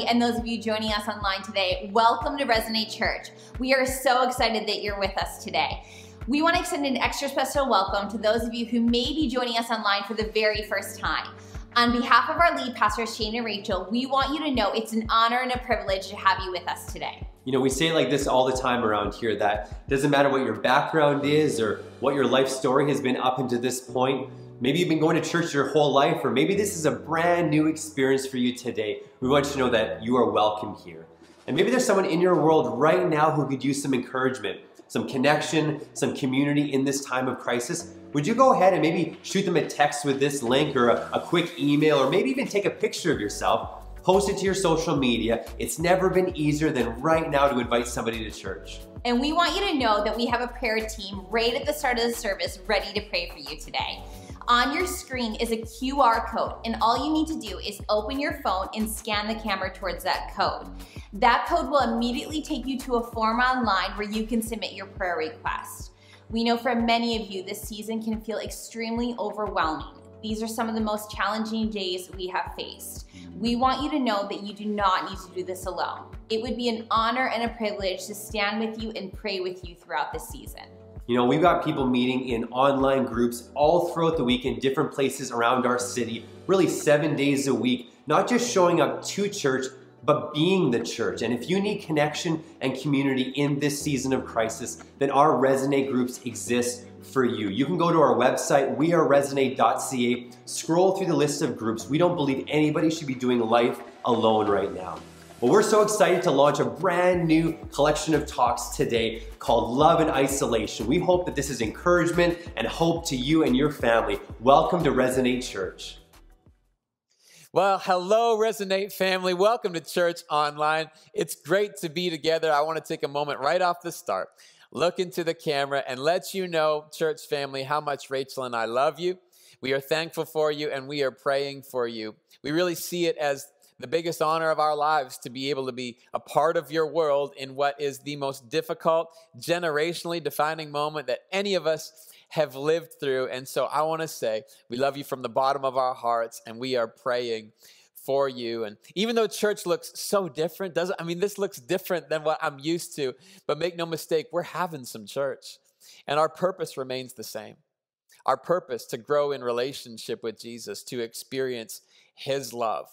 and those of you joining us online today, welcome to Resonate Church. We are so excited that you're with us today. We want to extend an extra special welcome to those of you who may be joining us online for the very first time. On behalf of our lead pastors, Shane and Rachel, we want you to know it's an honor and a privilege to have you with us today. You know, we say it like this all the time around here that doesn't matter what your background is or what your life story has been up until this point, Maybe you've been going to church your whole life, or maybe this is a brand new experience for you today. We want you to know that you are welcome here. And maybe there's someone in your world right now who could use some encouragement, some connection, some community in this time of crisis. Would you go ahead and maybe shoot them a text with this link or a, a quick email, or maybe even take a picture of yourself, post it to your social media? It's never been easier than right now to invite somebody to church. And we want you to know that we have a prayer team right at the start of the service ready to pray for you today. On your screen is a QR code, and all you need to do is open your phone and scan the camera towards that code. That code will immediately take you to a form online where you can submit your prayer request. We know for many of you, this season can feel extremely overwhelming. These are some of the most challenging days we have faced. We want you to know that you do not need to do this alone. It would be an honor and a privilege to stand with you and pray with you throughout this season. You know, we've got people meeting in online groups all throughout the week in different places around our city, really seven days a week, not just showing up to church, but being the church. And if you need connection and community in this season of crisis, then our Resonate groups exist for you. You can go to our website, weareresonate.ca, scroll through the list of groups. We don't believe anybody should be doing life alone right now. Well, we're so excited to launch a brand new collection of talks today called Love in Isolation. We hope that this is encouragement and hope to you and your family. Welcome to Resonate Church. Well, hello, Resonate family. Welcome to Church Online. It's great to be together. I want to take a moment right off the start, look into the camera, and let you know, church family, how much Rachel and I love you. We are thankful for you and we are praying for you. We really see it as the biggest honor of our lives to be able to be a part of your world in what is the most difficult, generationally defining moment that any of us have lived through. And so I want to say, we love you from the bottom of our hearts, and we are praying for you. And even though church looks so different, doesn't I mean this looks different than what I'm used to, but make no mistake, we're having some church. And our purpose remains the same. Our purpose to grow in relationship with Jesus, to experience his love,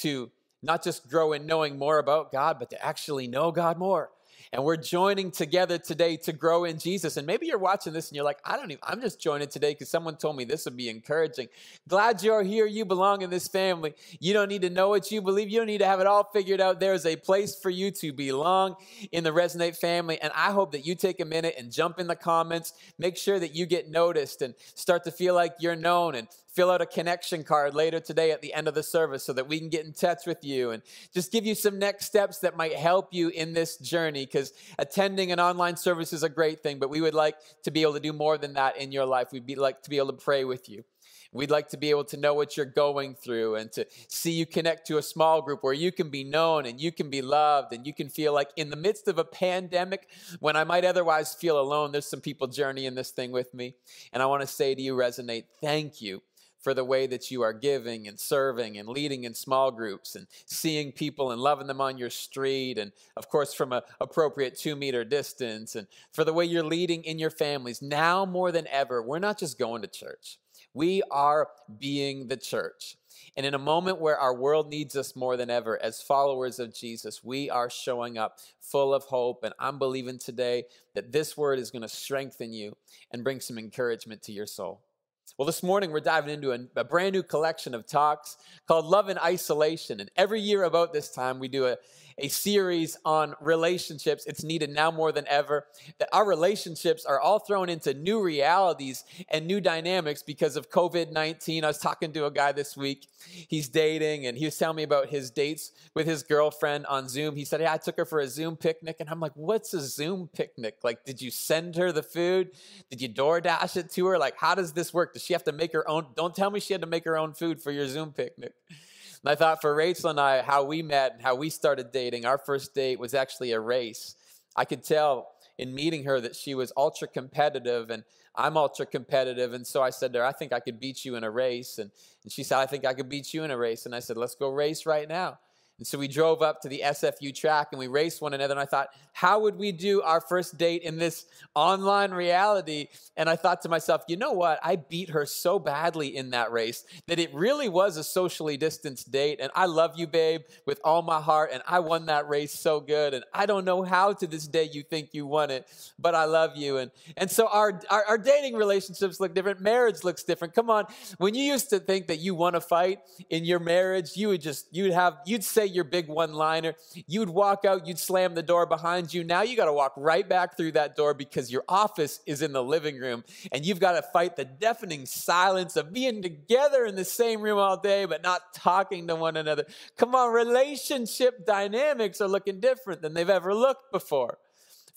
to not just grow in knowing more about God, but to actually know God more. And we're joining together today to grow in Jesus. And maybe you're watching this and you're like, I don't even, I'm just joining today because someone told me this would be encouraging. Glad you're here. You belong in this family. You don't need to know what you believe. You don't need to have it all figured out. There's a place for you to belong in the Resonate family. And I hope that you take a minute and jump in the comments. Make sure that you get noticed and start to feel like you're known and fill out a connection card later today at the end of the service so that we can get in touch with you and just give you some next steps that might help you in this journey because attending an online service is a great thing, but we would like to be able to do more than that in your life. We'd be like to be able to pray with you. We'd like to be able to know what you're going through and to see you connect to a small group where you can be known and you can be loved and you can feel like in the midst of a pandemic when I might otherwise feel alone, there's some people journeying this thing with me. And I want to say to you, Resonate, thank you for the way that you are giving and serving and leading in small groups and seeing people and loving them on your street and of course from an appropriate two meter distance and for the way you're leading in your families now more than ever we're not just going to church we are being the church and in a moment where our world needs us more than ever, as followers of Jesus, we are showing up full of hope. And I'm believing today that this word is going to strengthen you and bring some encouragement to your soul. Well, this morning we're diving into a, a, brand new collection of talks called Love in Isolation. And every year about this time, we do a, a series on relationships. It's needed now more than ever. That our relationships are all thrown into new realities and new dynamics because of COVID 19. I was talking to a guy this week. He's dating and he was telling me about his dates with his girlfriend on Zoom. He said, Yeah, I took her for a Zoom picnic. And I'm like, What's a Zoom picnic? Like, did you send her the food? Did you DoorDash it to her? Like, how does this work? Does she have to make her own? Don't tell me she had to make her own food for your Zoom picnic. And I thought for Rachel and I, how we met and how we started dating, our first date was actually a race. I could tell in meeting her that she was ultra competitive and I'm ultra competitive. And so I said to her, I think I could beat you in a race. And, and she said, I think I could beat you in a race. And I said, let's go race right now. And so we drove up to the SFU track and we raced one another. And I thought, how would we do our first date in this online reality? And I thought to myself, you know what? I beat her so badly in that race that it really was a socially distanced date. And I love you, babe, with all my heart. And I won that race so good. And I don't know how to this day you think you won it, but I love you. And, and so our, our, our dating relationships look different. Marriage looks different. Come on. When you used to think that you won a fight in your marriage, you would just, you'd have, you'd say, your big one liner. You'd walk out, you'd slam the door behind you. Now you got to walk right back through that door because your office is in the living room and you've got to fight the deafening silence of being together in the same room all day but not talking to one another. Come on, relationship dynamics are looking different than they've ever looked before.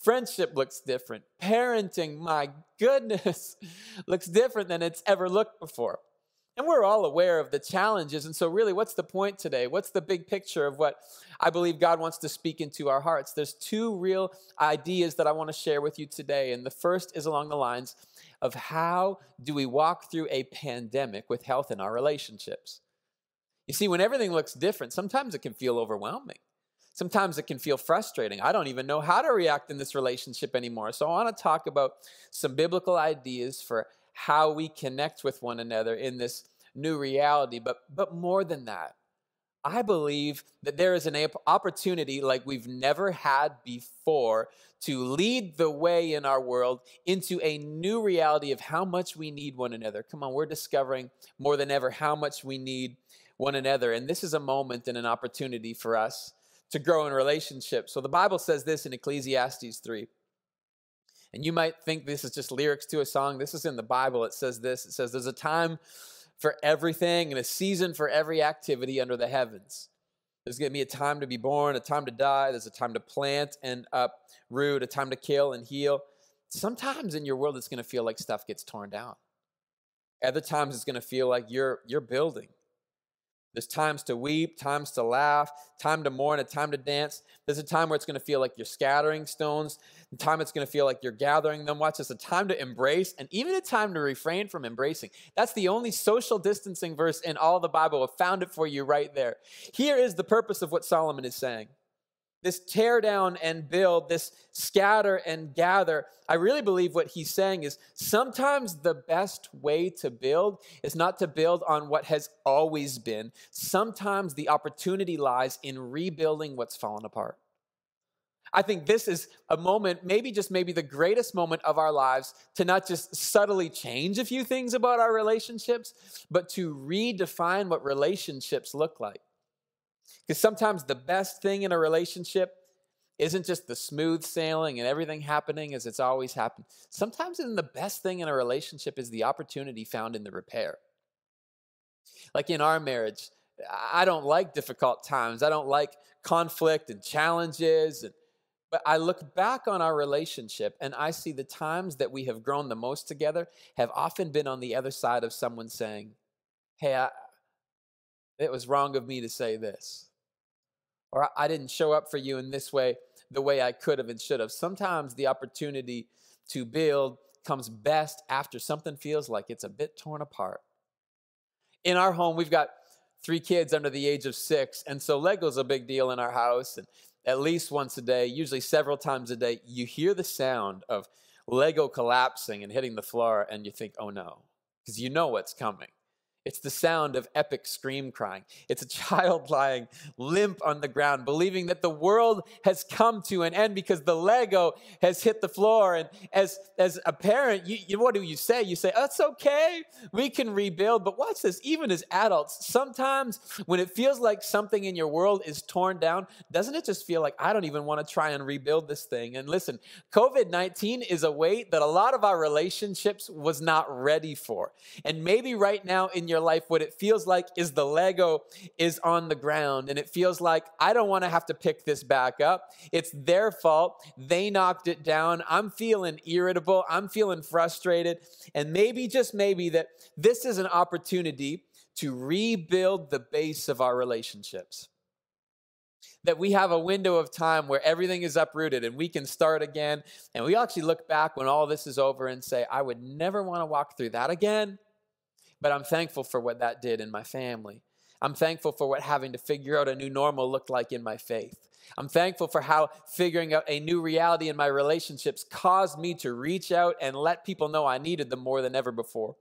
Friendship looks different. Parenting, my goodness, looks different than it's ever looked before. And we're all aware of the challenges. And so, really, what's the point today? What's the big picture of what I believe God wants to speak into our hearts? There's two real ideas that I want to share with you today. And the first is along the lines of how do we walk through a pandemic with health in our relationships? You see, when everything looks different, sometimes it can feel overwhelming. Sometimes it can feel frustrating. I don't even know how to react in this relationship anymore. So, I want to talk about some biblical ideas for how we connect with one another in this new reality. But, but more than that, I believe that there is an opportunity like we've never had before to lead the way in our world into a new reality of how much we need one another. Come on, we're discovering more than ever how much we need one another. And this is a moment and an opportunity for us to grow in relationships. So the Bible says this in Ecclesiastes 3. And you might think this is just lyrics to a song. This is in the Bible. It says this it says, There's a time for everything and a season for every activity under the heavens. There's going to be a time to be born, a time to die. There's a time to plant and uproot, a time to kill and heal. Sometimes in your world, it's going to feel like stuff gets torn down. Other times, it's going to feel like you're, you're building. There's times to weep, times to laugh, time to mourn, a time to dance. There's a time where it's going to feel like you're scattering stones, a time it's going to feel like you're gathering them. Watch this, a time to embrace, and even a time to refrain from embracing. That's the only social distancing verse in all the Bible. I found it for you right there. Here is the purpose of what Solomon is saying this tear down and build, this scatter and gather, I really believe what he's saying is sometimes the best way to build is not to build on what has always been. Sometimes the opportunity lies in rebuilding what's fallen apart. I think this is a moment, maybe just maybe the greatest moment of our lives to not just subtly change a few things about our relationships, but to redefine what relationships look like. Because sometimes the best thing in a relationship isn't just the smooth sailing and everything happening as it's always happened. Sometimes even the best thing in a relationship is the opportunity found in the repair. Like in our marriage, I don't like difficult times. I don't like conflict and challenges. And, but I look back on our relationship and I see the times that we have grown the most together have often been on the other side of someone saying, Hey, I, it was wrong of me to say this. Or I didn't show up for you in this way, the way I could have and should have. Sometimes the opportunity to build comes best after something feels like it's a bit torn apart. In our home, we've got three kids under the age of six, and so Lego's a big deal in our house. And at least once a day, usually several times a day, you hear the sound of Lego collapsing and hitting the floor, and you think, oh no, because you know what's coming. It's the sound of epic scream crying. It's a child lying limp on the ground, believing that the world has come to an end because the Lego has hit the floor. And as, as a parent, you, you, what do you say? You say, That's okay. We can rebuild. But watch this, even as adults, sometimes when it feels like something in your world is torn down, doesn't it just feel like I don't even want to try and rebuild this thing? And listen, COVID 19 is a weight that a lot of our relationships was not ready for. And maybe right now in your life, what it feels like is the Lego is on the ground and it feels like I don't want to have to pick this back up. It's their fault. They knocked it down. I'm feeling irritable. I'm feeling frustrated. And maybe, just maybe, that this is an opportunity to rebuild the base of our relationships that we have a window of time where everything is uprooted and we can start again. And we actually look back when all this is over and say, I would never want to walk through that again. But I'm thankful for what that did in my family. I'm thankful for what having to figure out a new normal looked like in my faith. I'm thankful for how figuring out a new reality in my relationships caused me to reach out and let people know I needed them more than ever before.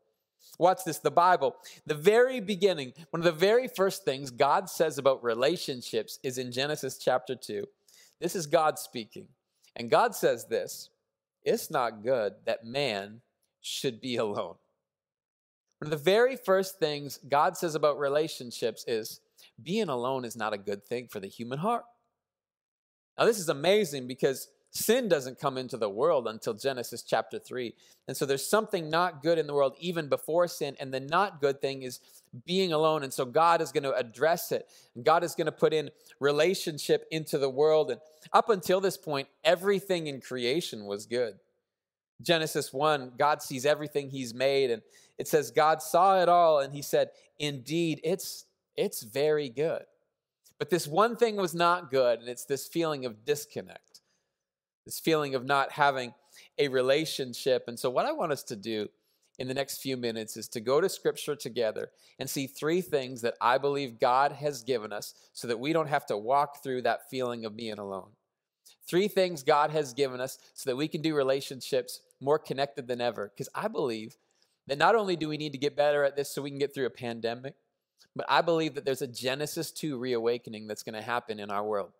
Watch this the Bible, the very beginning, one of the very first things God says about relationships is in Genesis chapter 2. This is God speaking. And God says this It's not good that man should be alone. One of the very first things God says about relationships is being alone is not a good thing for the human heart. Now, this is amazing because sin doesn't come into the world until Genesis chapter 3. And so there's something not good in the world even before sin. And the not good thing is being alone. And so God is going to address it. God is going to put in relationship into the world. And up until this point, everything in creation was good. Genesis 1, God sees everything he's made and it says God saw it all and he said, "Indeed, it's it's very good." But this one thing was not good and it's this feeling of disconnect. This feeling of not having a relationship. And so what I want us to do in the next few minutes is to go to scripture together and see three things that I believe God has given us so that we don't have to walk through that feeling of being alone. Three things God has given us so that we can do relationships more connected than ever. Because I believe that not only do we need to get better at this so we can get through a pandemic, but I believe that there's a Genesis 2 reawakening that's going to happen in our world.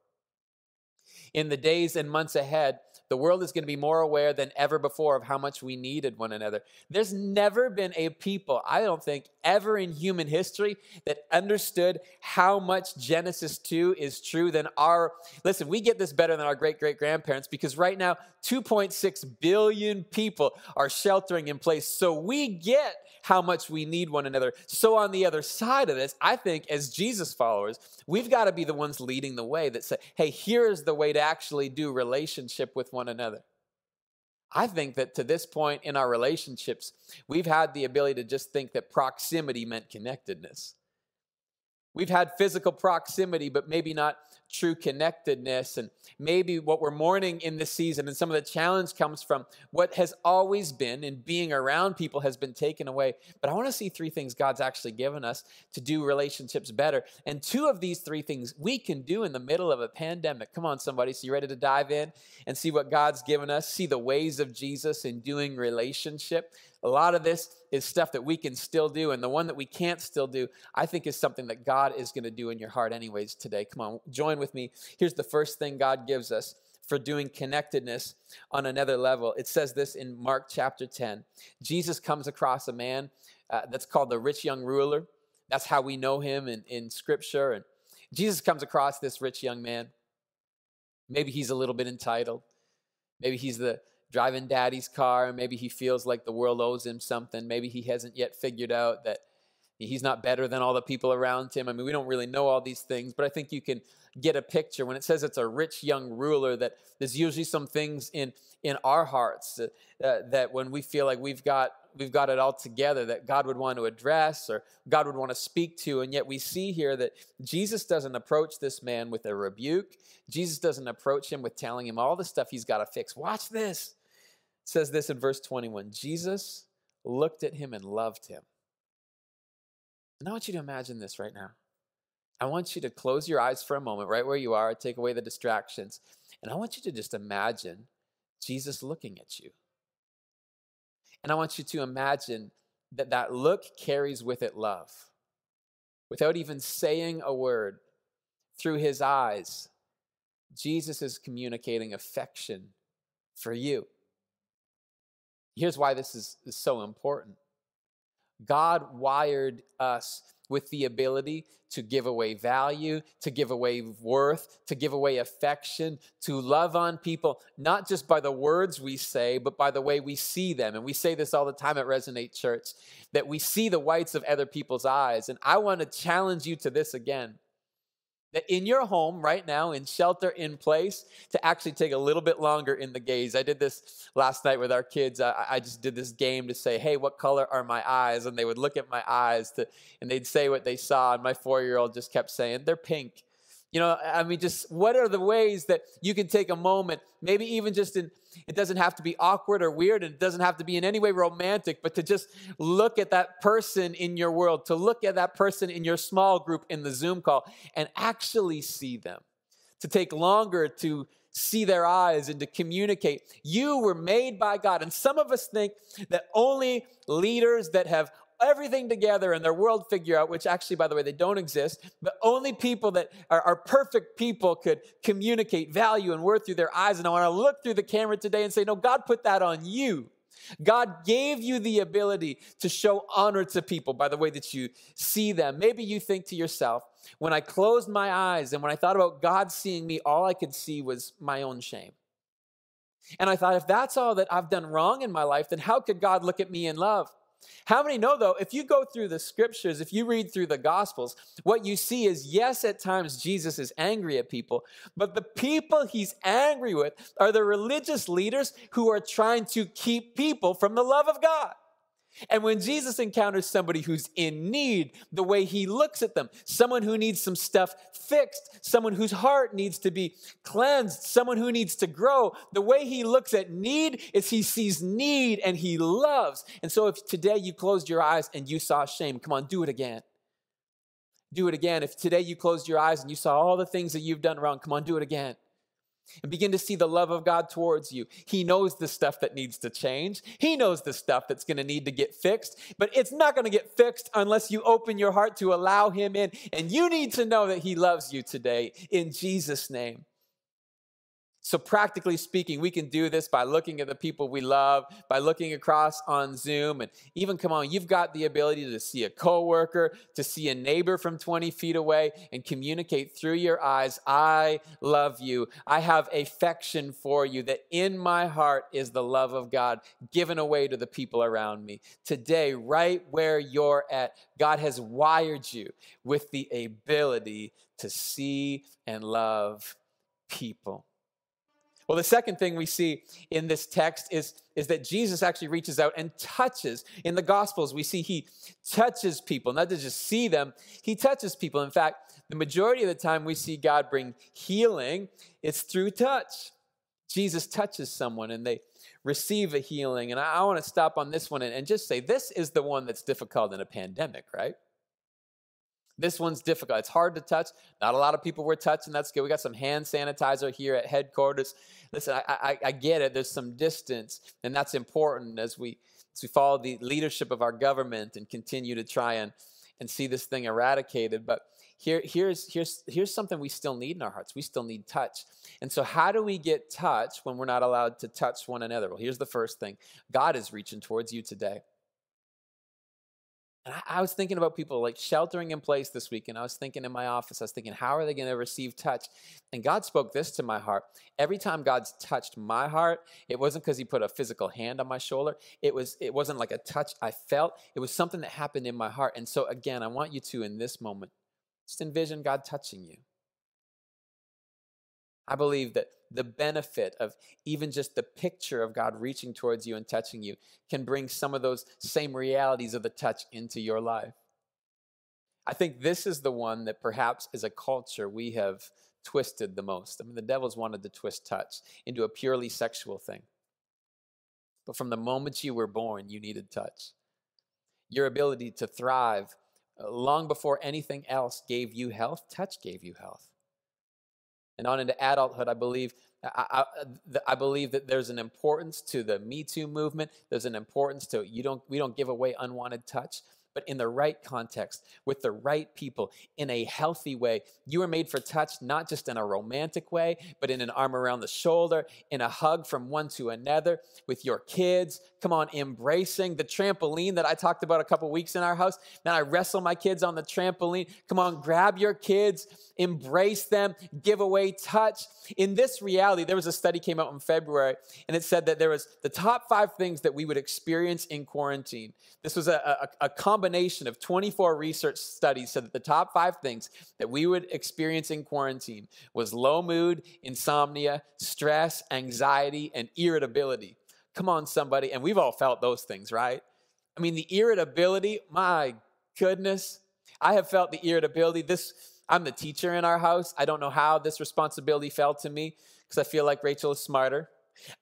In the days and months ahead, the world is going to be more aware than ever before of how much we needed one another. There's never been a people, I don't think, ever in human history that understood how much Genesis 2 is true than our. Listen, we get this better than our great great grandparents because right now, 2.6 billion people are sheltering in place. So we get how much we need one another. So, on the other side of this, I think as Jesus followers, we've got to be the ones leading the way that say, hey, here's the way to actually do relationship with one another. I think that to this point in our relationships, we've had the ability to just think that proximity meant connectedness. We've had physical proximity, but maybe not true connectedness. And maybe what we're mourning in this season and some of the challenge comes from what has always been and being around people has been taken away. But I want to see three things God's actually given us to do relationships better. And two of these three things we can do in the middle of a pandemic. Come on, somebody. So you ready to dive in and see what God's given us? See the ways of Jesus in doing relationship. A lot of this is stuff that we can still do. And the one that we can't still do, I think is something that God is going to do in your heart, anyways, today. Come on, join with me. Here's the first thing God gives us for doing connectedness on another level. It says this in Mark chapter 10. Jesus comes across a man uh, that's called the rich young ruler. That's how we know him in, in scripture. And Jesus comes across this rich young man. Maybe he's a little bit entitled. Maybe he's the driving daddy's car. And maybe he feels like the world owes him something. Maybe he hasn't yet figured out that he's not better than all the people around him. I mean, we don't really know all these things, but I think you can get a picture when it says it's a rich young ruler that there's usually some things in in our hearts uh, that when we feel like we've got we've got it all together that God would want to address or God would want to speak to and yet we see here that Jesus doesn't approach this man with a rebuke. Jesus doesn't approach him with telling him all the stuff he's got to fix. Watch this says this in verse 21 Jesus looked at him and loved him. And I want you to imagine this right now. I want you to close your eyes for a moment, right where you are, take away the distractions. And I want you to just imagine Jesus looking at you. And I want you to imagine that that look carries with it love. Without even saying a word, through his eyes, Jesus is communicating affection for you. Here's why this is, is so important God wired us with the ability to give away value, to give away worth, to give away affection, to love on people, not just by the words we say, but by the way we see them. And we say this all the time at Resonate Church that we see the whites of other people's eyes. And I want to challenge you to this again that in your home right now, in shelter in place, to actually take a little bit longer in the gaze. I did this last night with our kids. I, I, just did this game to say, hey, what color are my eyes? And they would look at my eyes to, and they'd say what they saw. And my four year old just kept saying, they're pink. You know, I mean, just what are the ways that you can take a moment, maybe even just in, it doesn't have to be awkward or weird, and it doesn't have to be in any way romantic, but to just look at that person in your world, to look at that person in your small group in the Zoom call and actually see them, to take longer to see their eyes and to communicate. You were made by God. And some of us think that only leaders that have everything together and their world figure out, which actually, by the way, they don't exist, but only people that are, are perfect people could communicate value and worth through their eyes. And I want to look through the camera today and say, no, God put that on you. God gave you the ability to show honor to people by the way that you see them. Maybe you think to yourself, when I closed my eyes and when I thought about God seeing me, all I could see was my own shame. And I thought, if that's all that I've done wrong in my life, then how could God look at me in love? How many know, though, if you go through the scriptures, if you read through the gospels, what you see is yes, at times Jesus is angry at people, but the people he's angry with are the religious leaders who are trying to keep people from the love of God. And when Jesus encounters somebody who's in need, the way he looks at them, someone who needs some stuff fixed, someone whose heart needs to be cleansed, someone who needs to grow, the way he looks at need is he sees need and he loves. And so if today you closed your eyes and you saw shame, come on, do it again. Do it again. If today you closed your eyes and you saw all the things that you've done wrong, come on, do it again and begin to see the love of God towards you. He knows the stuff that needs to change. He knows the stuff that's going to need to get fixed, but it's not going to get fixed unless you open your heart to allow Him in. And you need to know that He loves you today in Jesus' name. So, practically speaking, we can do this by looking at the people we love, by looking across on Zoom, and even come on, you've got the ability to see a coworker, to see a neighbor from 20 feet away, and communicate through your eyes, I love you. I have affection for you, that in my heart is the love of God given away to the people around me. Today, right where you're at, God has wired you with the ability to see and love people. Well, the second thing we see in this text is, is that Jesus actually reaches out and touches. In the Gospels, we see he touches people, not to just see them, he touches people. In fact, the majority of the time we see God bring healing, it's through touch. Jesus touches someone and they receive a healing. And I, I want to stop on this one and, and just say this is the one that's difficult in a pandemic, right? This one's difficult. It's hard to touch. Not a lot of people were touching. That's good. We got some hand sanitizer here at headquarters. Listen, I, I, I get it. There's some distance, and that's important as we as we follow the leadership of our government and continue to try and and see this thing eradicated. But here, here's here's here's something we still need in our hearts. We still need touch. And so, how do we get touch when we're not allowed to touch one another? Well, here's the first thing: God is reaching towards you today. And I, I, was thinking about people like sheltering in place this week, and I was thinking in my office, I was thinking, how are they going to receive touch? And God spoke this to my heart. Every time God's touched my heart, it wasn't because He put a physical hand on my shoulder. It was. It wasn't like a touch I felt. It was something that happened in my heart. And so again, I want you to, in this moment, just envision God touching you. I believe that the benefit of even just the picture of God reaching towards you and touching you can bring some of those same realities of the touch into your life. I think this is the one that perhaps as a culture we have twisted the most. I mean, the devil's wanted to twist touch into a purely sexual thing. But from the moment you were born, you needed touch. Your ability to thrive uh, long before anything else gave you health, touch gave you health. And on into adulthood, I believe I, I, I, believe that there's an importance to the Me Too movement. There's an importance to you don't we don't give away unwanted touch but in the right context, with the right people, in a healthy way. You are made for touch, not just in a romantic way, but in an arm around the shoulder, in a hug from one to another, with your kids. Come on, embracing the trampoline that I talked about a couple weeks in our house. Now I wrestle my kids on the trampoline. Come on, grab your kids, embrace them, give away touch. In this reality, there was a study came out in February, and it said that there was the top five things that we would experience in quarantine. This was a, a, a combination of 24 research studies said that the top five things that we would experience in quarantine was low mood, insomnia, stress, anxiety, and irritability. Come on, somebody. And we've all felt those things, right? I mean, the irritability, my goodness. I have felt the irritability. This, I'm the teacher in our house. I don't know how this responsibility fell to me because I feel like Rachel is smarter.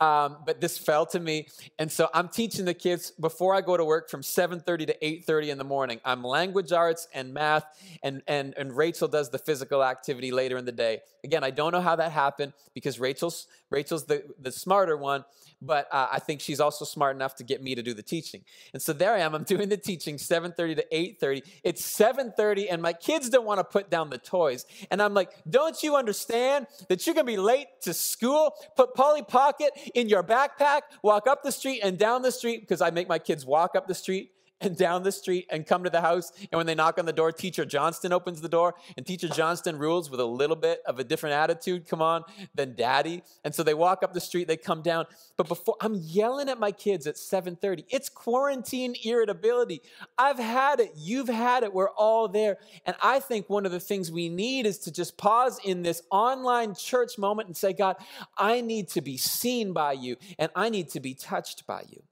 Um, but this fell to me. And so I'm teaching the kids before I go to work from 7.30 to 8.30 in the morning. I'm language arts and math, and, and, and Rachel does the physical activity later in the day. Again, I don't know how that happened because Rachel's, Rachel's the, the smarter one, but uh, I think she's also smart enough to get me to do the teaching. And so there I am. I'm doing the teaching 7:30 to 8:30. It's 7:30, and my kids don't want to put down the toys. And I'm like, "Don't you understand that you're gonna be late to school? Put Polly Pocket in your backpack, walk up the street and down the street because I make my kids walk up the street and down the street and come to the house. And when they knock on the door, Teacher Johnston opens the door, and Teacher Johnston rules with a little bit of a different attitude, come on, than daddy. And so they walk up the street, they come down. But before I'm yelling at my kids at 7:30. It's quarantine irritability. I've had it, you've had it, we're all there. And I think one of the things we need is to just pause in this online church moment and say, God, I need to be seen by you, and I need to be touched by you.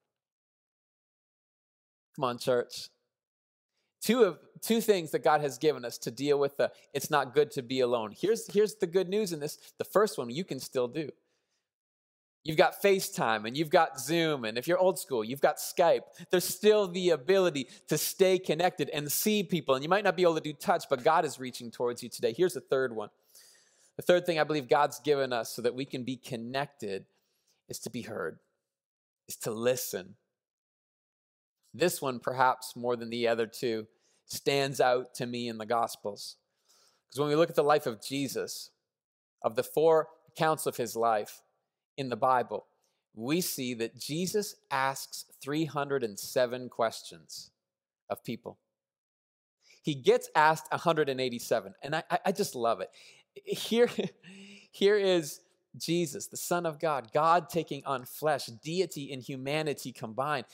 Come on, church. Two of two things that God has given us to deal with the it's not good to be alone. Here's here's the good news in this. The first one you can still do. You've got FaceTime and you've got Zoom, and if you're old school, you've got Skype. There's still the ability to stay connected and see people. And you might not be able to do touch, but God is reaching towards you today. Here's the third one. The third thing I believe God's given us so that we can be connected is to be heard, is to listen. This one, perhaps more than the other two, stands out to me in the Gospels. Because when we look at the life of Jesus, of the four accounts of his life in the Bible, we see that Jesus asks 307 questions of people. He gets asked 187, and I, I just love it. Here, here is Jesus, the Son of God, God taking on flesh, deity and humanity combined.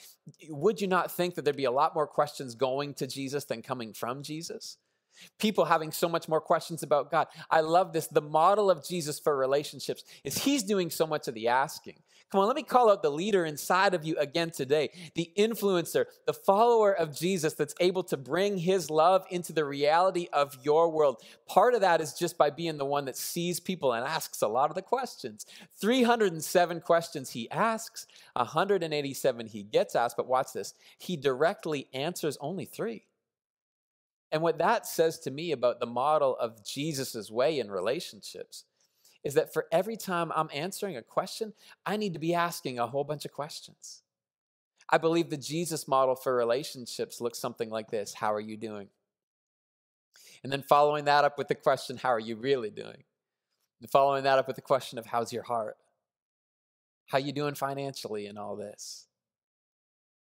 Would you not think that there'd be a lot more questions going to Jesus than coming from Jesus? People having so much more questions about God. I love this. The model of Jesus for relationships is he's doing so much of the asking. Come on, let me call out the leader inside of you again today, the influencer, the follower of Jesus that's able to bring his love into the reality of your world. Part of that is just by being the one that sees people and asks a lot of the questions. 307 questions he asks, 187 he gets asked, but watch this. He directly answers only three. And what that says to me about the model of Jesus' way in relationships is that for every time I'm answering a question, I need to be asking a whole bunch of questions. I believe the Jesus model for relationships looks something like this How are you doing? And then following that up with the question, How are you really doing? And following that up with the question of How's your heart? How you doing financially in all this?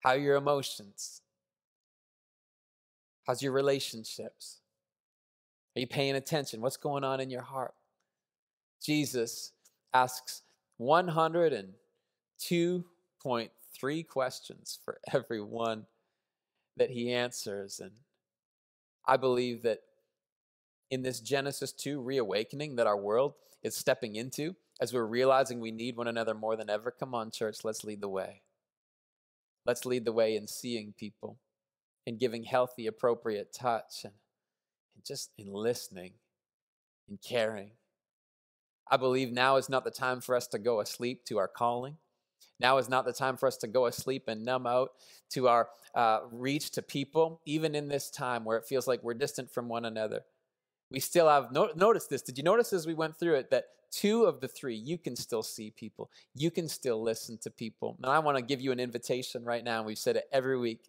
How are your emotions? How's your relationships? Are you paying attention? What's going on in your heart? Jesus asks 102.3 questions for every one that he answers. And I believe that in this Genesis 2 reawakening that our world is stepping into, as we're realizing we need one another more than ever, come on, church, let's lead the way. Let's lead the way in seeing people in giving healthy, appropriate touch and, and just in listening and caring. I believe now is not the time for us to go asleep to our calling. Now is not the time for us to go asleep and numb out to our uh, reach to people, even in this time where it feels like we're distant from one another. We still have, no, notice this. Did you notice as we went through it that two of the three, you can still see people, you can still listen to people. And I want to give you an invitation right now. We've said it every week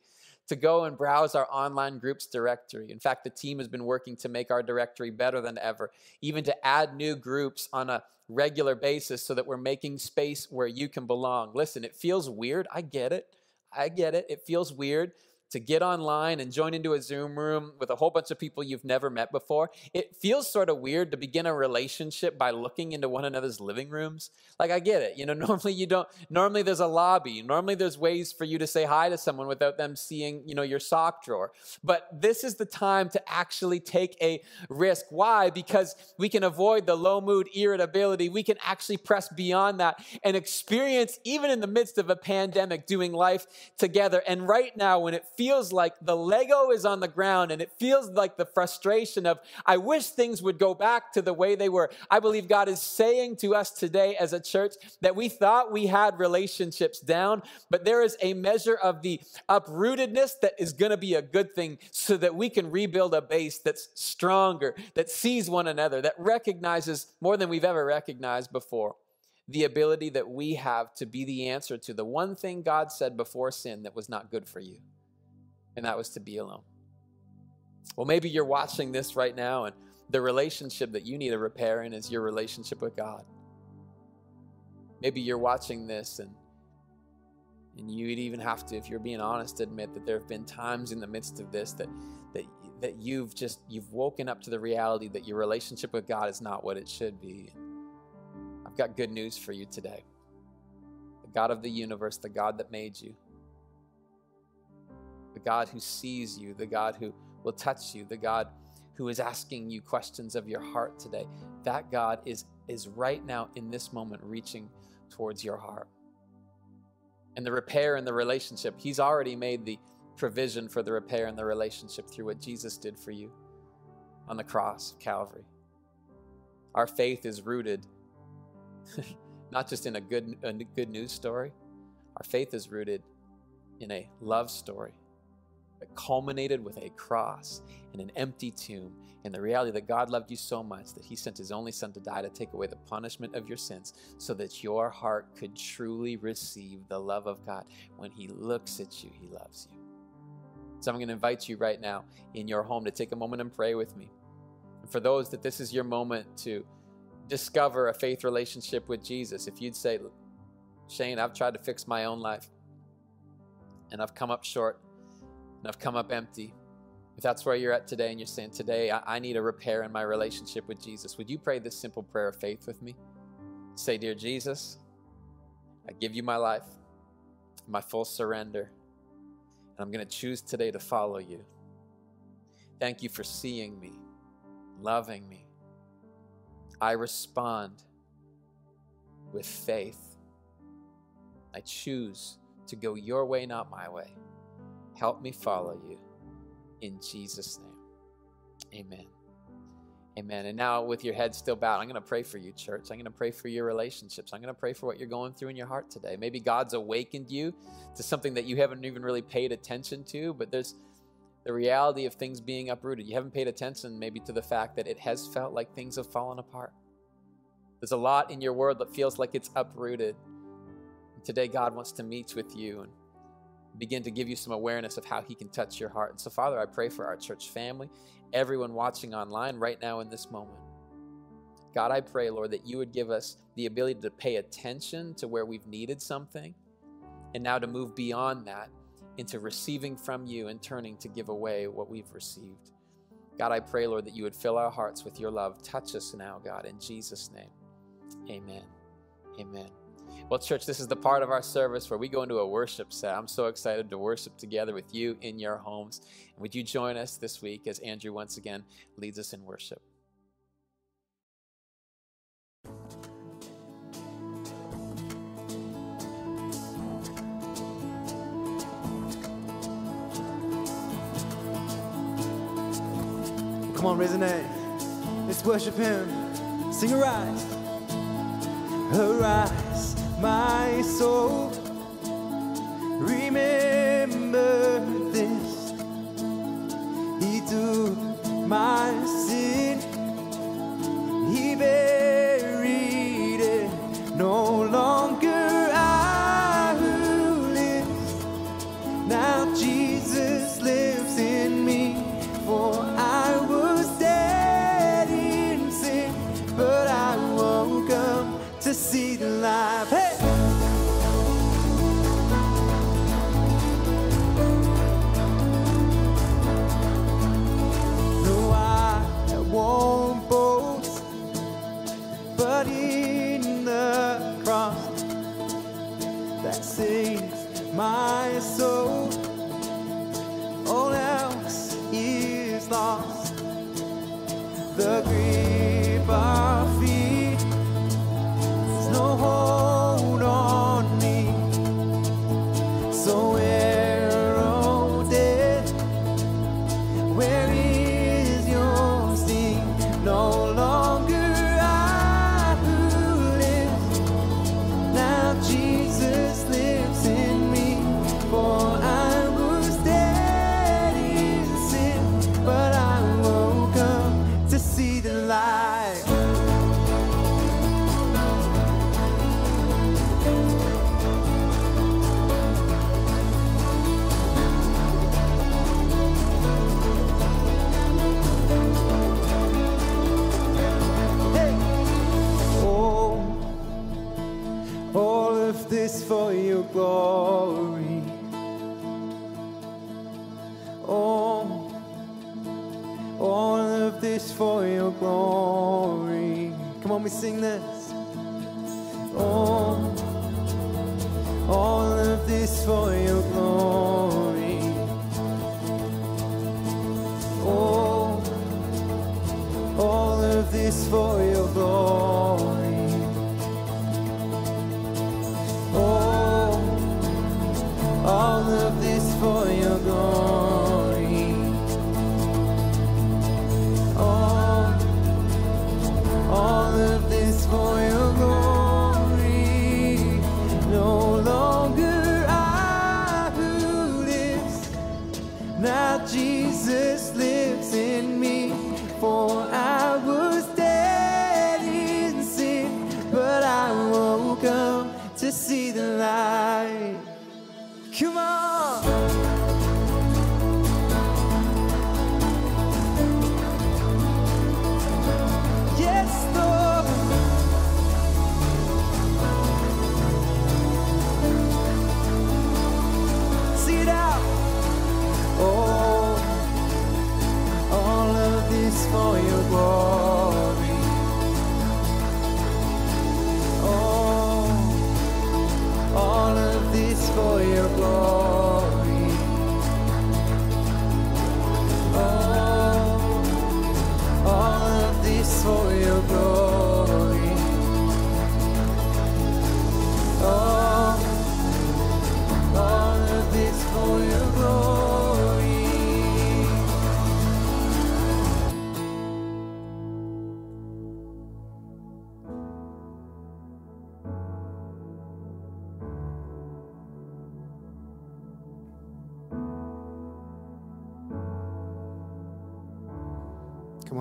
to go and browse our online groups directory. In fact, the team has been working to make our directory better than ever, even to add new groups on a regular basis so that we're making space where you can belong. Listen, it feels weird. I get it. I get it. It feels weird to get online and join into a Zoom room with a whole bunch of people you've never met before, it feels sort of weird to begin a relationship by looking into one another's living rooms. Like, I get it. You know, normally you don't, normally there's a lobby. Normally there's ways for you to say hi to someone without them seeing, you know, your sock drawer. But this is the time to actually take a risk. Why? Because we can avoid the low mood irritability. We can actually press beyond that and experience, even in the midst of a pandemic, doing life together. And right now, when it feels like the Lego is on the ground and it feels like the frustration of, I wish things would go back to the way they were. I believe God is saying to us today as a church that we thought we had relationships down, but there is a measure of the uprootedness that is going to be a good thing so that we can rebuild a base that's stronger, that sees one another, that recognizes more than we've ever recognized before the ability that we have to be the answer to the one thing God said before sin that was not good for you and that was to be alone. Well, maybe you're watching this right now, and the relationship that you need to repair in is your relationship with God. Maybe you're watching this and and you'd even have to, if you're being honest, admit that there have been times in the midst of this that that that you've just you've woken up to the reality that your relationship with God is not what it should be. I've got good news for you today. The God of the universe, the God that made you, God who sees you, the God who will touch you, the God who is asking you questions of your heart today. That God is, is right now in this moment reaching towards your heart. And the repair in the relationship, He's already made the provision for the repair in the relationship through what Jesus did for you on the cross of Calvary. Our faith is rooted not just in a good, a good news story, our faith is rooted in a love story that culminated with a cross and an empty tomb and the reality that God loved you so much that he sent his only son to die to take away the punishment of your sins so that your heart could truly receive the love of God. When he looks at you, he loves you. So I'm going to invite you right now in your home to take a moment and pray with me. And for those that this is your moment to discover a faith relationship with Jesus, if you'd say, Shane, I've tried to fix my own life and I've come up short and I've come up empty. If that's where you're at today and you're saying, Today I, I need a repair in my relationship with Jesus, would you pray this simple prayer of faith with me? Say, Dear Jesus, I give you my life, my full surrender, and I'm going to choose today to follow you. Thank you for seeing me, loving me. I respond with faith. I choose to go your way, not my way. Help me follow you. In Jesus' name. Amen. Amen. And now, with your head still bowed, I'm going to pray for you, church. I'm going to pray for your relationships. I'm going to pray for what you're going through in your heart today. Maybe God's awakened you to something that you haven't even really paid attention to, but there's the reality of things being uprooted. You haven't paid attention maybe to the fact that it has felt like things have fallen apart. There's a lot in your world that feels like it's uprooted. today, God wants to meet with you and begin to give you some awareness of how He can touch your heart. And so, Father, I pray for our church family, everyone watching online right now in this moment. God, I pray, Lord, that you would give us the ability to pay attention to where we've needed something and now to move beyond that into receiving from you and turning to give away what we've received. God, I pray, Lord, that you would fill our hearts with your love. Touch us now, God, in Jesus' name. Amen. Amen. Well, church, this is the part of our service where we go into a worship set. I'm so excited to worship together with you in your homes. Would you join us this week as Andrew once again leads us in worship? Come on, resonate. Let's worship Him. Sing arise. Arise my soul. Remember this. He took my sin we sing that? for your glory.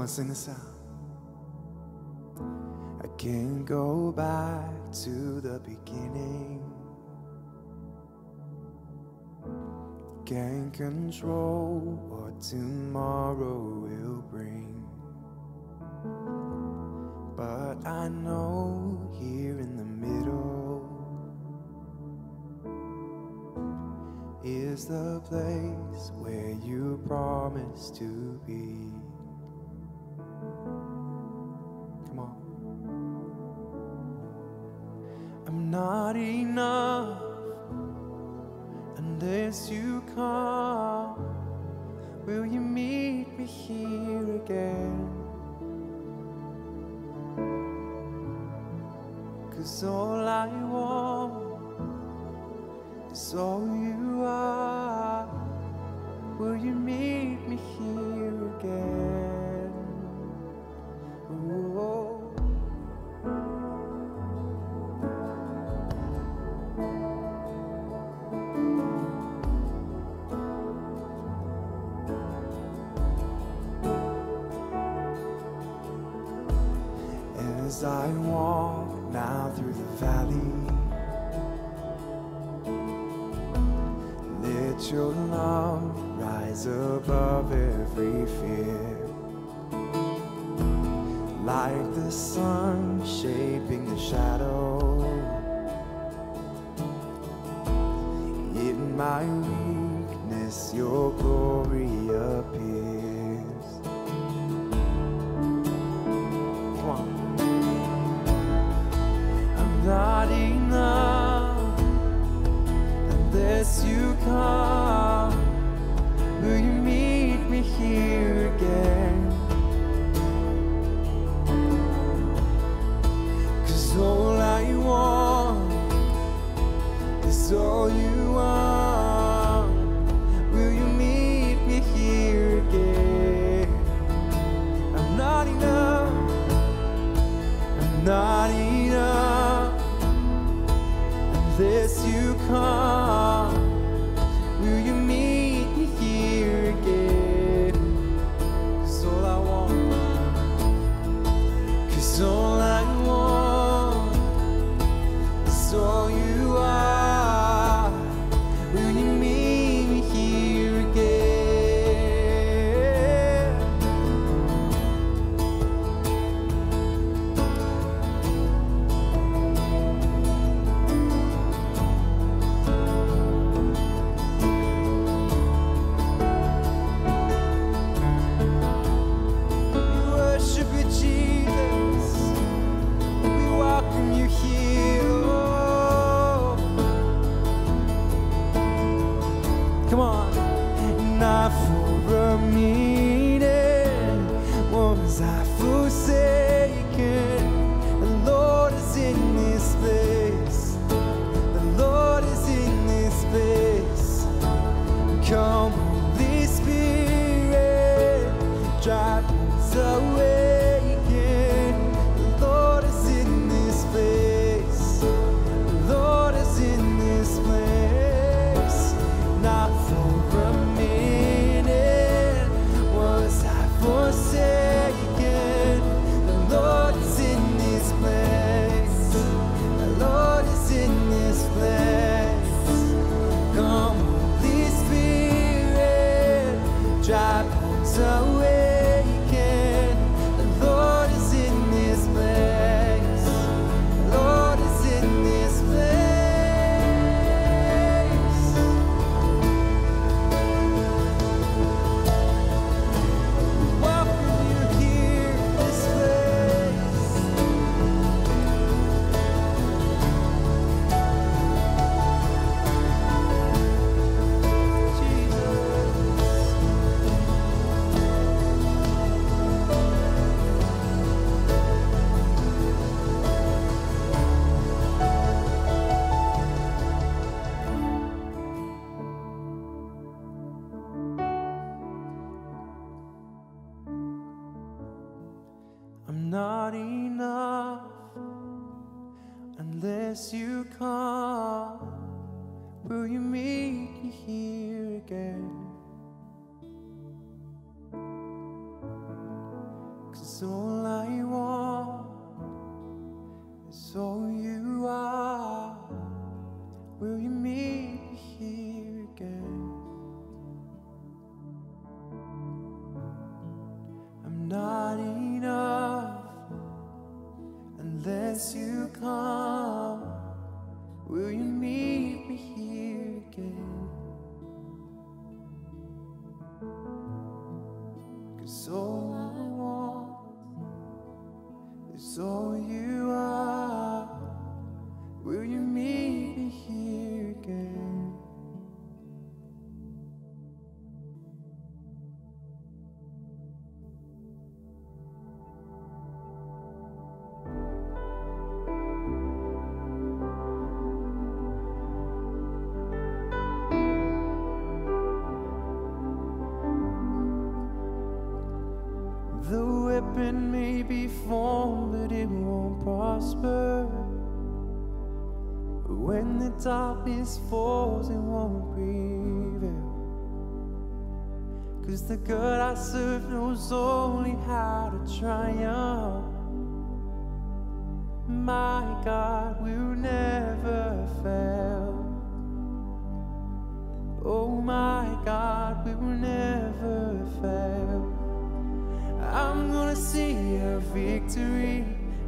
on, sing this out. I can't go back to the beginning. Can't control what tomorrow will bring. But I know here in the middle is the place where you promised to be. I'm not enough unless you come. Will you meet me here again? Cause all I want is all you. Is you are. Will you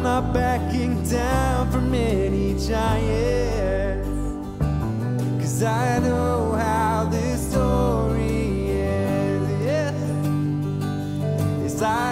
I'm not backing down from any giants. Cause I know how this story ends. Yes, yes I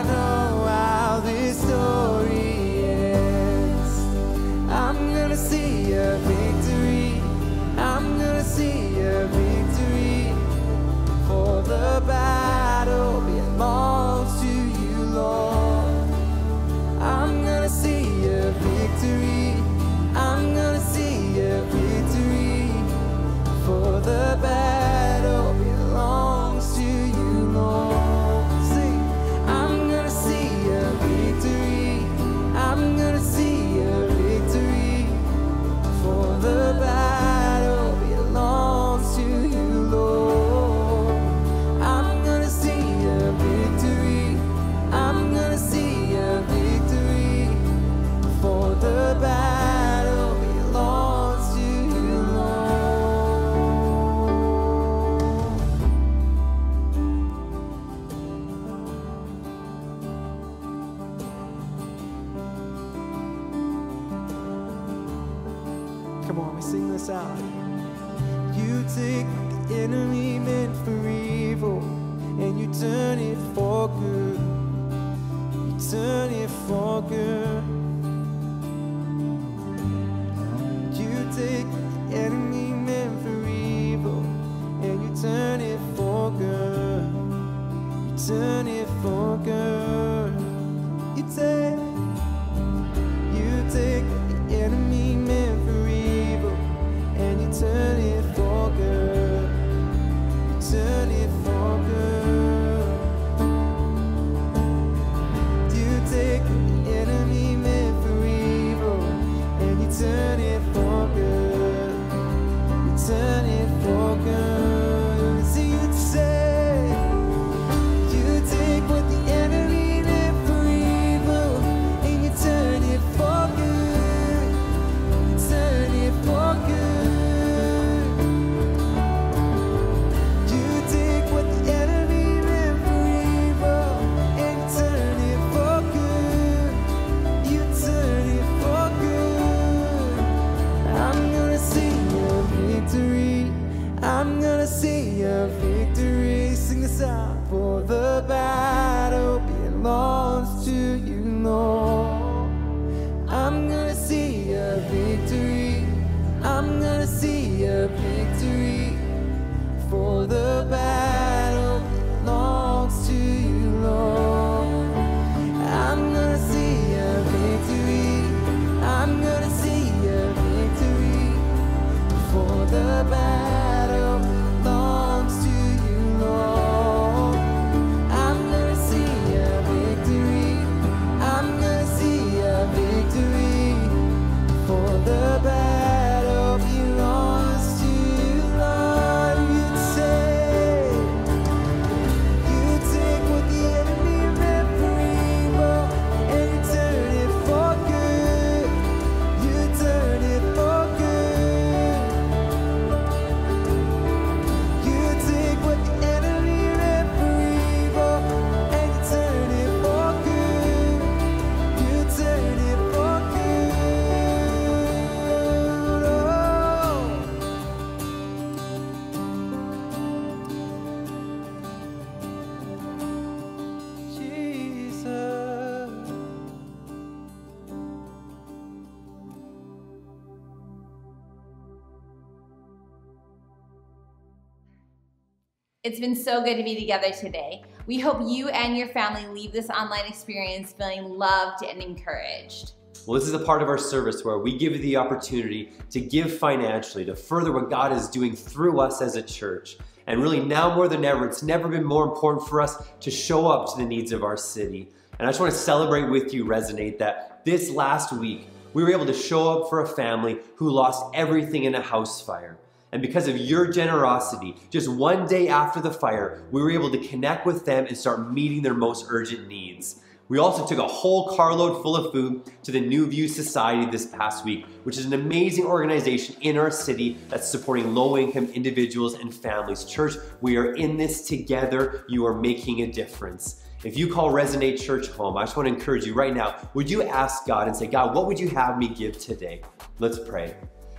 It's been so good to be together today. We hope you and your family leave this online experience feeling loved and encouraged. Well, this is a part of our service where we give you the opportunity to give financially to further what God is doing through us as a church. And really, now more than ever, it's never been more important for us to show up to the needs of our city. And I just want to celebrate with you, Resonate, that this last week, we were able to show up for a family who lost everything in a house fire. And because of your generosity, just one day after the fire, we were able to connect with them and start meeting their most urgent needs. We also took a whole carload full of food to the New View Society this past week, which is an amazing organization in our city that's supporting low income individuals and families. Church, we are in this together. You are making a difference. If you call Resonate Church home, I just want to encourage you right now. Would you ask God and say, God, what would you have me give today? Let's pray.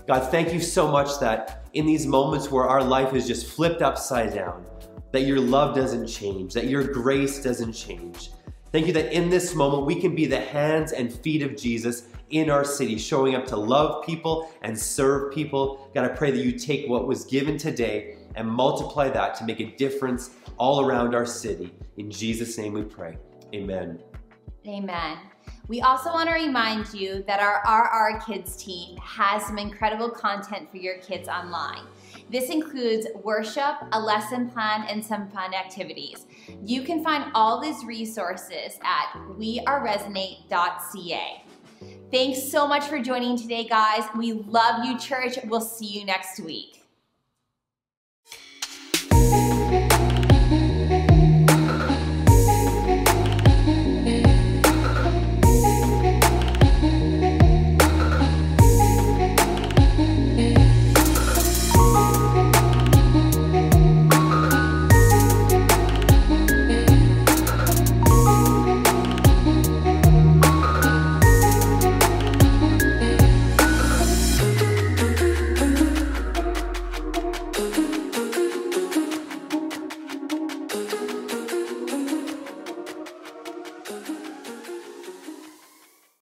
God, thank you so much that in these moments where our life is just flipped upside down, that your love doesn't change, that your grace doesn't change. Thank you that in this moment we can be the hands and feet of Jesus in our city, showing up to love people and serve people. God, I pray that you take what was given today and multiply that to make a difference all around our city. In Jesus' name we pray. Amen. Amen. We also want to remind you that our RR Kids team has some incredible content for your kids online. This includes worship, a lesson plan, and some fun activities. You can find all these resources at weareresonate.ca. Thanks so much for joining today, guys. We love you, church. We'll see you next week.